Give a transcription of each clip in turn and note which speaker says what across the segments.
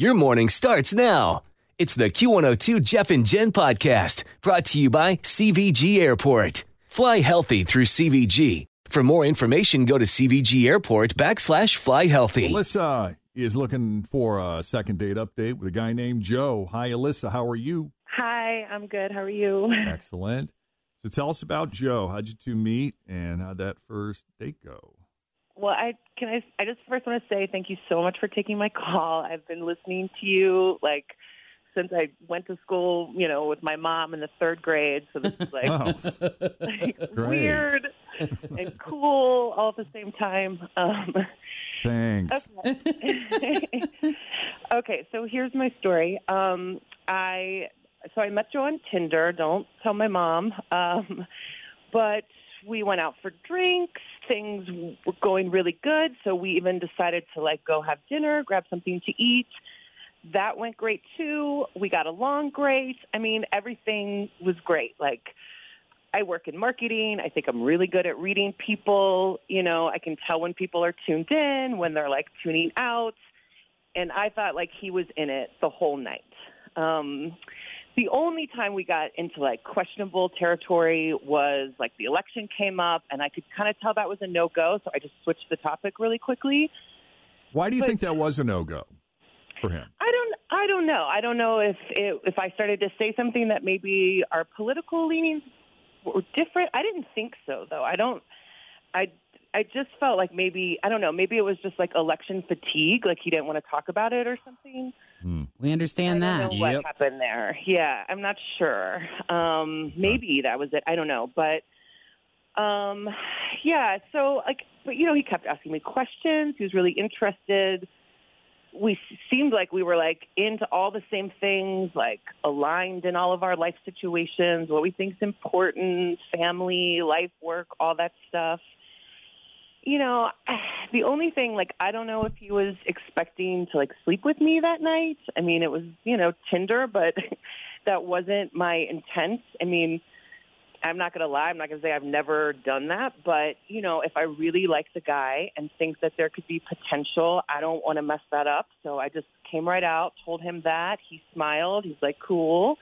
Speaker 1: Your morning starts now. It's the Q102 Jeff and Jen podcast brought to you by CVG Airport. Fly healthy through CVG. For more information, go to CVG Airport backslash fly healthy.
Speaker 2: Alyssa is looking for a second date update with a guy named Joe. Hi, Alyssa. How are you?
Speaker 3: Hi, I'm good. How are you?
Speaker 2: Excellent. So tell us about Joe. How'd you two meet and how'd that first date go?
Speaker 3: Well, I can I I just first want to say thank you so much for taking my call. I've been listening to you like since I went to school, you know, with my mom in the third grade. So this is like,
Speaker 2: Wow.
Speaker 3: like weird and cool all at the same time. Um,
Speaker 2: Thanks.
Speaker 3: okay, so here's my story. Um, I so I met Joe on Tinder. Don't tell my mom. Um, but we went out for drinks. Things were going really good, so we even decided to like go have dinner, grab something to eat. That went great too. We got along great. I mean, everything was great. Like I work in marketing. I think I'm really good at reading people. You know, I can tell when people are tuned in, when they're like tuning out. And I thought like he was in it the whole night. Um, the only time we got into like questionable territory was like the election came up, and I could kind of tell that was a no go. So I just switched the topic really quickly.
Speaker 2: Why do you
Speaker 3: But-
Speaker 2: think that was a no go for him?
Speaker 3: I don't. I don't know. I don't know if it, if I started to say something that maybe our political leanings were different. I didn't think so, though. I don't. I I just felt like maybe I don't know. Maybe it was just like election fatigue. Like he didn't want to talk about it or something.
Speaker 4: We understand
Speaker 3: I
Speaker 4: that.
Speaker 3: don't know what happened there. Yeah, I'm not sure. Um, maybe that was it. I don't know, but um, yeah. So like, but you know, he kept asking me questions. He was really interested. We seemed like we were like into all the same things, like aligned in all of our life situations, what we think is important, family, life, work, all that stuff. You know, the only thing, like, I don't know if he was expecting to like sleep with me that night. I mean, it was, you know, Tinder, but that wasn't my intent. I mean, I'm not going to lie. I'm not going to say I've never done that. But, you know, if I really like the guy and think that there could be potential, I don't want to mess that up. So I just came right out, told him that. He smiled. He's like, cool.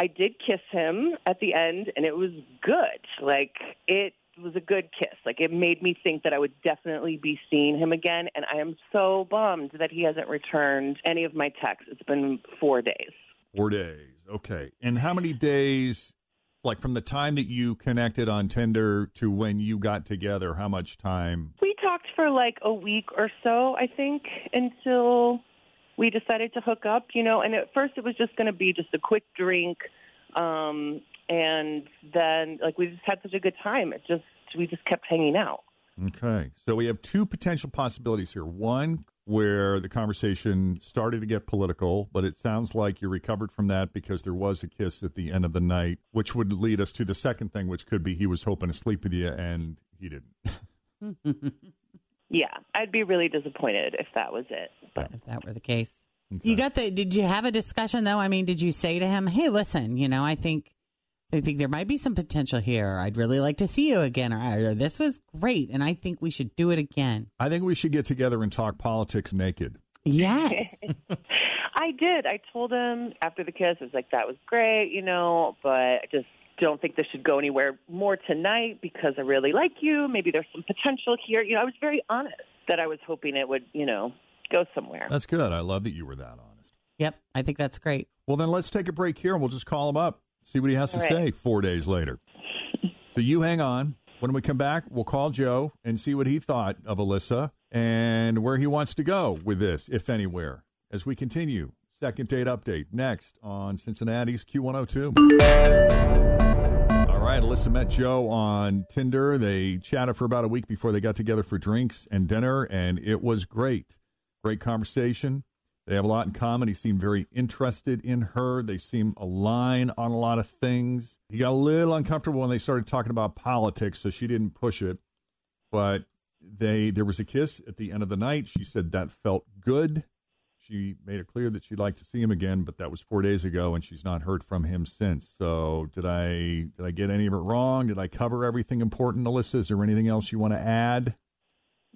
Speaker 3: I did kiss him at the end, and it was good. Like, it was a good kiss. Like, it made me think that I would definitely be seeing him again. And I am so bummed that he hasn't returned any of my texts. It's been four days.
Speaker 2: Four days. Okay. And how many days, like from the time that you connected on Tinder to when you got together, how much time?
Speaker 3: We talked for like a week or so, I think, until we decided to hook up, you know, and at first it was just going to be just a quick drink. Um, and then, like, we just had such a good time. It just, we just kept hanging out.
Speaker 2: Okay. So we have two potential possibilities here. One, where the conversation started to get political, but it sounds like you recovered from that because there was a kiss at the end of the night, which would lead us to the second thing, which could be he was hoping to sleep with you and he didn't.
Speaker 3: Yeah, I'd be really disappointed if that was it. But
Speaker 4: if that were the case. You got the did you have a discussion though? I mean, did you say to him, "Hey, listen, you know, I think I think there might be some potential here. I'd really like to see you again or, or this was great and I think we should do it again."
Speaker 2: I think we should get together and talk politics naked.
Speaker 4: Yes.
Speaker 3: I did. I told him after the kiss, I was like, that was great, you know, but I just don't think this should go anywhere more tonight because I really like you. Maybe there's some potential here. You know, I was very honest that I was hoping it would, you know, go somewhere.
Speaker 2: That's good. I love that you were that honest.
Speaker 4: Yep, I think that's great.
Speaker 2: Well, then let's take a break here and we'll just call him up, see what he has to
Speaker 3: All right.
Speaker 2: say four days later. so you hang on. When we come back, we'll call Joe and see what he thought of Alyssa and where he wants to go with this, if anywhere, as we continue. Second date update next on Cincinnati's Q102. All right, Alyssa met Joe on Tinder. They chatted for about a week before they got together for drinks and dinner, and it was great. Great conversation. They have a lot in common. He seemed very interested in her. They seem aligned on a lot of things. He got a little uncomfortable when they started talking about politics, so she didn't push it. But they there was a kiss at the end of the night. She said that felt good. She made it clear that she'd like to see him again, but that was four days ago, and she's not heard from him since. So, did I did I get any of it wrong? Did I cover everything important, Alyssa? Is there anything else you want to add?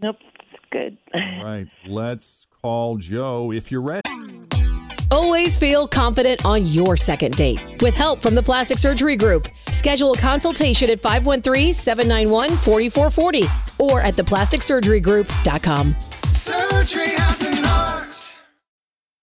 Speaker 3: Nope, good.
Speaker 2: All right, let's call Joe if you're ready.
Speaker 5: Always feel confident on your second date. With help from the Plastic Surgery Group, schedule a consultation at 513-791-4440 or at theplasticsurgerygroup.com.
Speaker 6: Surgery has an art.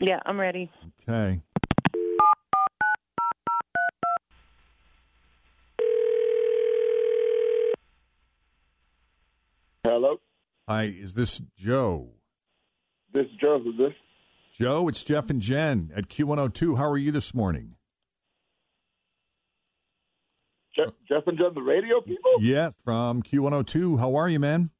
Speaker 3: Yeah, I'm ready.
Speaker 2: Okay.
Speaker 7: Hello,
Speaker 2: Hi, is this Joe?
Speaker 7: this is Joe. Who's this?
Speaker 2: Joe, it's Jeff and Jen at Q102. How are you this morning?
Speaker 7: Jeff, Jeff and Jen, the radio people.
Speaker 2: Yes, from Q102. How are you, man?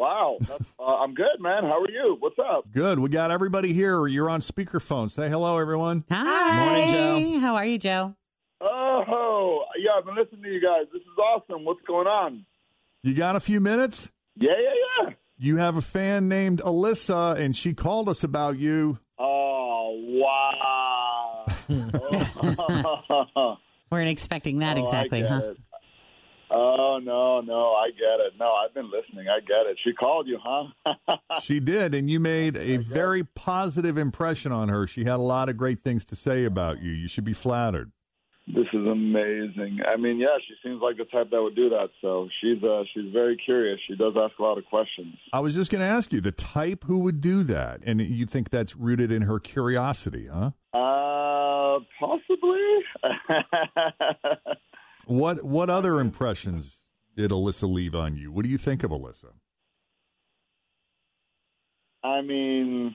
Speaker 7: Wow, uh, I'm good, man. How are you? What's up?
Speaker 2: Good. We got everybody here. You're on speakerphone. Say hello, everyone.
Speaker 4: Hi.
Speaker 8: Morning, Joe.
Speaker 4: How are you, Joe?
Speaker 7: Oh, yeah, I've been listening to you guys. This is awesome. What's going on?
Speaker 2: You got a few minutes?
Speaker 7: Yeah, yeah, yeah.
Speaker 2: You have a fan named Alyssa, and she called us about you.
Speaker 7: Oh, wow. oh,
Speaker 4: Weren't expecting that
Speaker 7: I
Speaker 4: exactly,
Speaker 7: get
Speaker 4: huh?
Speaker 7: it. Oh no, no, I get it. No, I've been listening. I get it. She called you, huh?
Speaker 2: She did, and you made a very positive impression on her. She had a lot of great things to say about you. You should be flattered.
Speaker 7: This is amazing. I mean, yeah, she seems like the type that would do that. So she's uh, she's very curious. She does ask a lot of questions.
Speaker 2: I was just going to ask you the type who would do that, and you think that's rooted in her curiosity, huh?
Speaker 7: Uh, possibly.
Speaker 2: What what other impressions did Alyssa leave on you? What do you think of Alyssa?
Speaker 7: I mean,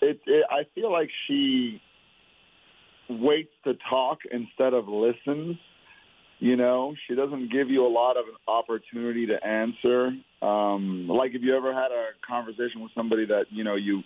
Speaker 7: it, it. I feel like she waits to talk instead of listens. You know, she doesn't give you a lot of an opportunity to answer. Um, like if you ever had a conversation with somebody that you know you,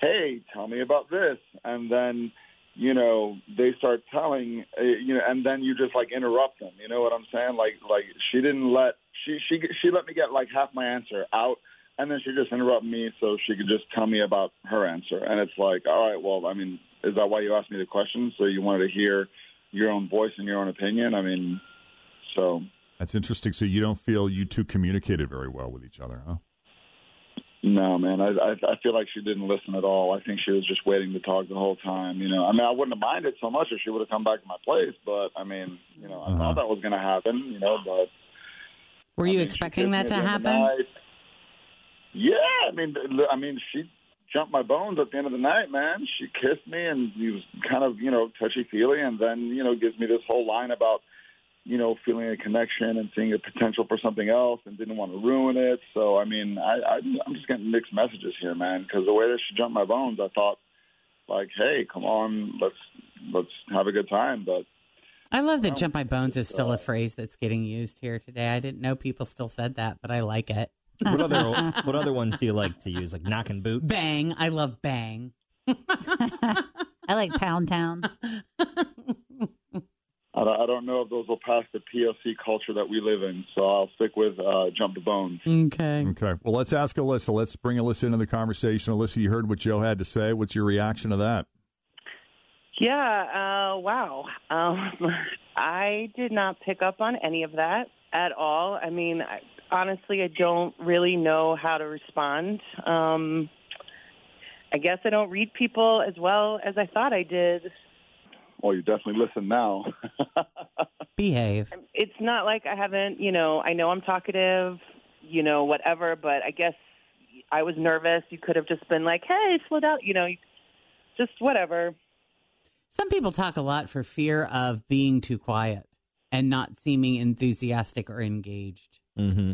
Speaker 7: hey, tell me about this, and then you know they start telling uh, you know, and then you just like interrupt them. You know what I'm saying? Like like she didn't let she she she let me get like half my answer out and then she just interrupted me so she could just tell me about her answer. And it's like, all right, well, I mean, is that why you asked me the question? So you wanted to hear your own voice and your own opinion? I mean, so
Speaker 2: That's interesting. So you don't feel you two communicated very well with each other, huh?
Speaker 7: No, man, I, I I feel like she didn't listen at all. I think she was just waiting to talk the whole time. You know, I mean, I wouldn't have minded so much if she would have come back to my place, but I mean, you know, I
Speaker 2: Uh-huh.
Speaker 7: thought that was going to happen. You know, but
Speaker 4: Were
Speaker 7: I
Speaker 4: you
Speaker 7: mean,
Speaker 4: expecting that to
Speaker 7: at the end of the
Speaker 4: happen?
Speaker 7: Yeah, I mean, th- I mean, she jumped my bones at the end of the night, man. She kissed me, and he was kind of, you know, touchy feely, and then, you know, gives me this whole line about, you know, feeling a connection and seeing a potential for something else, and didn't want to ruin it. So, I mean, I, I I'm just getting mixed messages here, man, because the way that she jumped my bones, I thought, like, hey, come on, let's let's have a good time, but.
Speaker 4: I love that
Speaker 7: No.
Speaker 4: jump my bones is still a uh, phrase that's getting used here today. I didn't know people still said that, but I like it.
Speaker 8: What other what other ones do you like to use? Like knocking boots?
Speaker 4: Bang. I love bang.
Speaker 9: I like Pound Town.
Speaker 7: I I don't- I don't know if those will pass the POC culture that we live in, so I'll stick with uh, jump the bones.
Speaker 4: Okay.
Speaker 2: Okay. Well, let's ask Alyssa. Let's bring Alyssa into the conversation. Alyssa, you heard what Joe had to say. What's your reaction to that?
Speaker 3: Yeah, uh, wow. Um, I did not pick up on any of that at all. I mean, I, honestly, I don't really know how to respond. Um, I guess I don't read people as well as I thought I did.
Speaker 7: Well, you definitely listen now.
Speaker 4: Behave.
Speaker 3: It's not like I haven't, you know, I know I'm talkative, you know, whatever, but I guess I was nervous. You could have just been like, hey, slow down, you know, just whatever.
Speaker 4: Some people talk a lot for fear of being too quiet and not seeming enthusiastic or engaged.
Speaker 8: Mm-hmm.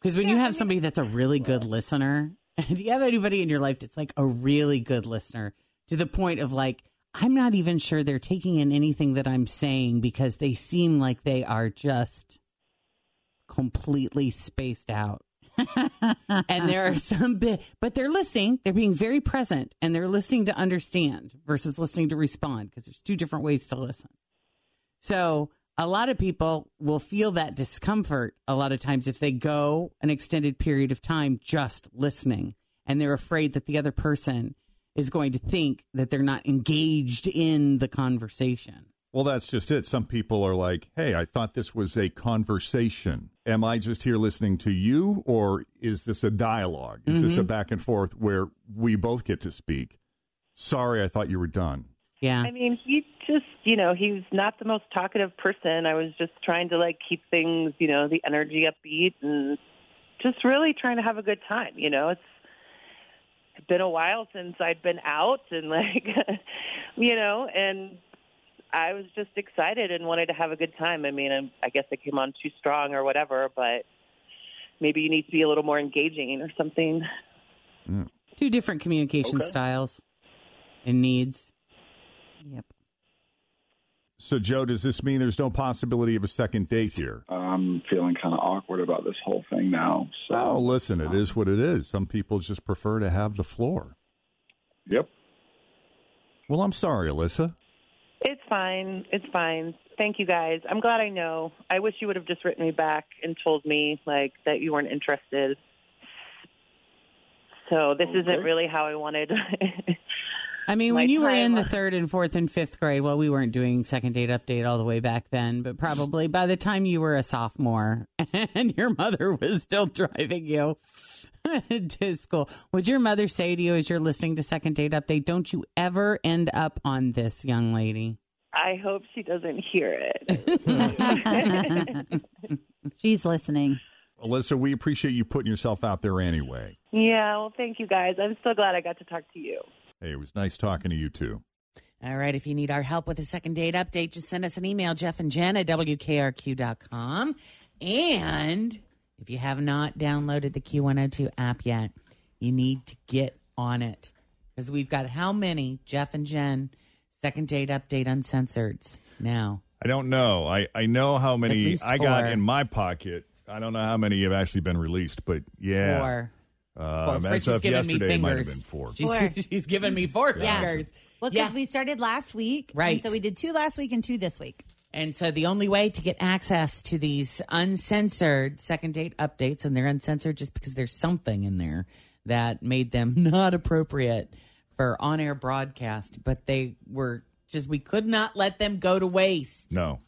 Speaker 4: Because when you have somebody that's a really good listener, and you have anybody in your life that's like a really good listener to the point of like, I'm not even sure they're taking in anything that I'm saying because they seem like they are just completely spaced out. and there are some bit, but they're listening. They're being very present and they're listening to understand versus listening to respond because there's two different ways to listen. So a lot of people will feel that discomfort a lot of times if they go an extended period of time just listening and they're afraid that the other person is going to think that they're not engaged in the conversation.
Speaker 2: Well, that's just it. Some people are like, hey, I thought this was a conversation. Am I just here listening to you, or is this a dialogue? Is this a
Speaker 4: Mhm.
Speaker 2: back and forth where we both get to speak? Sorry, I thought you were done.
Speaker 4: Yeah.
Speaker 3: I mean, he just, you know, he was not the most talkative person. I was just trying to like keep things, you know, the energy upbeat and just really trying to have a good time. You know, it's been a while since I'd been out and like, you know, and I was just excited and wanted to have a good time. I mean, I'm, I guess I came on too strong or whatever, but maybe you need to be a little more engaging or something.
Speaker 4: Two different communication
Speaker 7: Okay.
Speaker 4: styles and needs. Yep.
Speaker 2: So, Joe, does this mean there's no possibility of a second date here?
Speaker 7: I'm feeling kind of awkward about this whole thing now. So,
Speaker 2: Oh, listen, it is what it is. Some people just prefer to have the floor.
Speaker 7: Yep.
Speaker 2: Well, I'm sorry, Alyssa.
Speaker 3: It's fine. It's fine. Thank you guys. I'm glad I know. I wish you would have just written me back and told me like that you weren't interested. So this isn't really how I wanted.
Speaker 4: I mean, when you were in the third and fourth and fifth grade, well, we weren't doing second date update all the way back then, but probably by the time you were a sophomore and your mother was still driving you to school, would your mother say to you as you're listening to second date update, don't you ever end up on this young lady?
Speaker 3: I hope she doesn't hear it.
Speaker 9: She's listening.
Speaker 2: Alyssa, we appreciate you putting yourself out there anyway.
Speaker 3: yeah, well, thank you guys. I'm so glad I got to talk to you.
Speaker 2: Hey, it was nice talking to you, too.
Speaker 4: All right. If you need our help with a second date update, just send us an email, Jeff and Jen at WKRQ.com. And if you have not downloaded the Q102 app yet, you need to get on it because we've got how many Jeff and Jen second date update uncensored now?
Speaker 2: I don't know. I, I know how many I got in my pocket. I don't know how many have actually been released, but yeah.
Speaker 4: Four.
Speaker 2: Um,
Speaker 4: Four.
Speaker 2: as
Speaker 4: She's
Speaker 2: of
Speaker 4: giving me
Speaker 2: yesterday, it might have
Speaker 4: fingers.
Speaker 2: been four.
Speaker 4: She's,
Speaker 9: Four.
Speaker 4: she's giving me four
Speaker 9: Yeah.
Speaker 4: fingers.
Speaker 9: Well, because
Speaker 4: Yeah.
Speaker 9: we started last week. and
Speaker 4: Right.
Speaker 9: so we did two last week and two this week.
Speaker 4: And so the only way to get access to these uncensored second date updates, and they're uncensored just because there's something in there that made them not appropriate for on air broadcast, but they were just, we could not let them go to waste.
Speaker 2: No.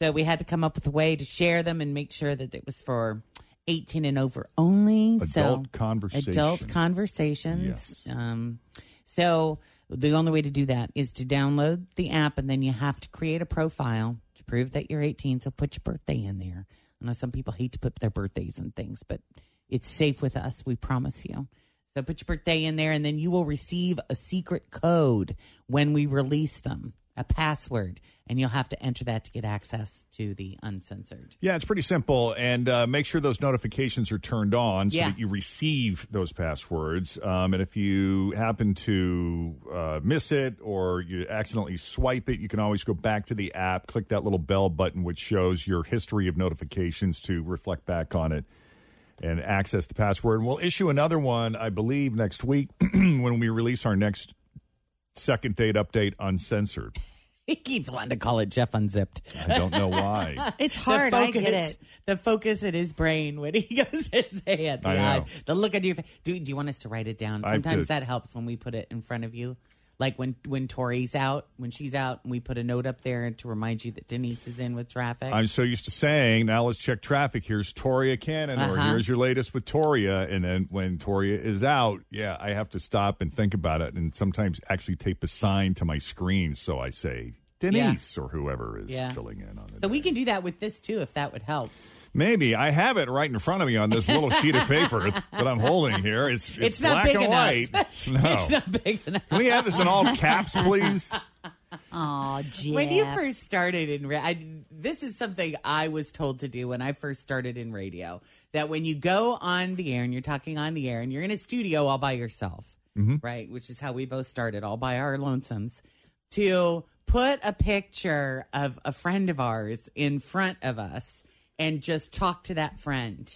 Speaker 4: So we had to come up with a way to share them and make sure that it was for 18 and over only. so
Speaker 2: Adult conversation.
Speaker 4: Adult conversations. Um, so the only way to do that is to download the app, and then you have to create a profile to prove that you're 18. So put your birthday in there. I know some people hate to put their birthdays and things, but it's safe with us. We promise you. So put your birthday in there, and then you will receive a secret code when we release them, a password, and you'll have to enter that to get access to the uncensored.
Speaker 2: Yeah, it's pretty simple. And uh, make sure those notifications are turned on so
Speaker 4: Yeah.
Speaker 2: that you receive those passwords. Um, and if you happen to uh, miss it or you accidentally swipe it, you can always go back to the app, click that little bell button, which shows your history of notifications to reflect back on it and access the password. And we'll issue another one, I believe, next week when we release our next second date update uncensored.
Speaker 4: He keeps wanting to call it Jeff Unzipped.
Speaker 2: I don't know why.
Speaker 9: It's
Speaker 4: The
Speaker 9: hard. I get it.
Speaker 4: The focus in his brain when he goes to say it. The,
Speaker 2: I know.
Speaker 4: eye- the look on your face. Do, do you want us to write it down? Sometimes that helps when we put it in front of you. Like when when Tori's out, when she's out, and we put a note up there to remind you that Denise is in with traffic.
Speaker 2: I'm so used to saying, now let's check traffic. Here's Toria Cannon, or
Speaker 4: Uh-huh.
Speaker 2: here's your latest with Toria. And then when Toria is out, yeah, I have to stop and think about it and sometimes actually tape a sign to my screen. So I say, Denise, or whoever is
Speaker 4: Yeah.
Speaker 2: filling in on it.
Speaker 4: so we can do that with this too, if that would help.
Speaker 2: Maybe. I have it right in front of me on this little sheet of paper that I'm holding here. It's, it's,
Speaker 4: It's not
Speaker 2: black
Speaker 4: big
Speaker 2: and
Speaker 4: enough.
Speaker 2: white. No.
Speaker 4: It's not big enough.
Speaker 2: Can we have this in all caps, please?
Speaker 9: Oh, Jeff.
Speaker 4: When you first started in ra- I, this is something I was told to do when I first started in radio. That when you go on the air and you're talking on the air and you're in a studio all by yourself, mm-hmm. right? Which is how we both started, all by our lonesomes. To put a picture of a friend of ours in front of us and just talk to that friend.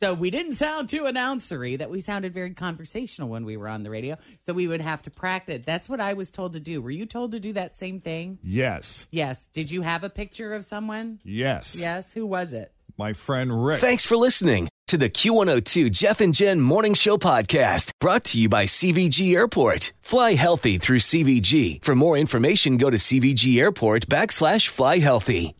Speaker 4: So we didn't sound too announcery, that we sounded very conversational when we were on the radio. So we would have to practice. That's what I was told to do. Were you told to do that same thing?
Speaker 2: Yes.
Speaker 4: Yes. Did you have a picture of someone?
Speaker 2: Yes.
Speaker 4: Yes. Who was it?
Speaker 2: My friend Rick.
Speaker 1: Thanks for listening to the Q102 Jeff and Jen Morning Show podcast brought to you by CVG Airport. Fly healthy through CVG. For more information, go to CVG Airport backslash fly healthy.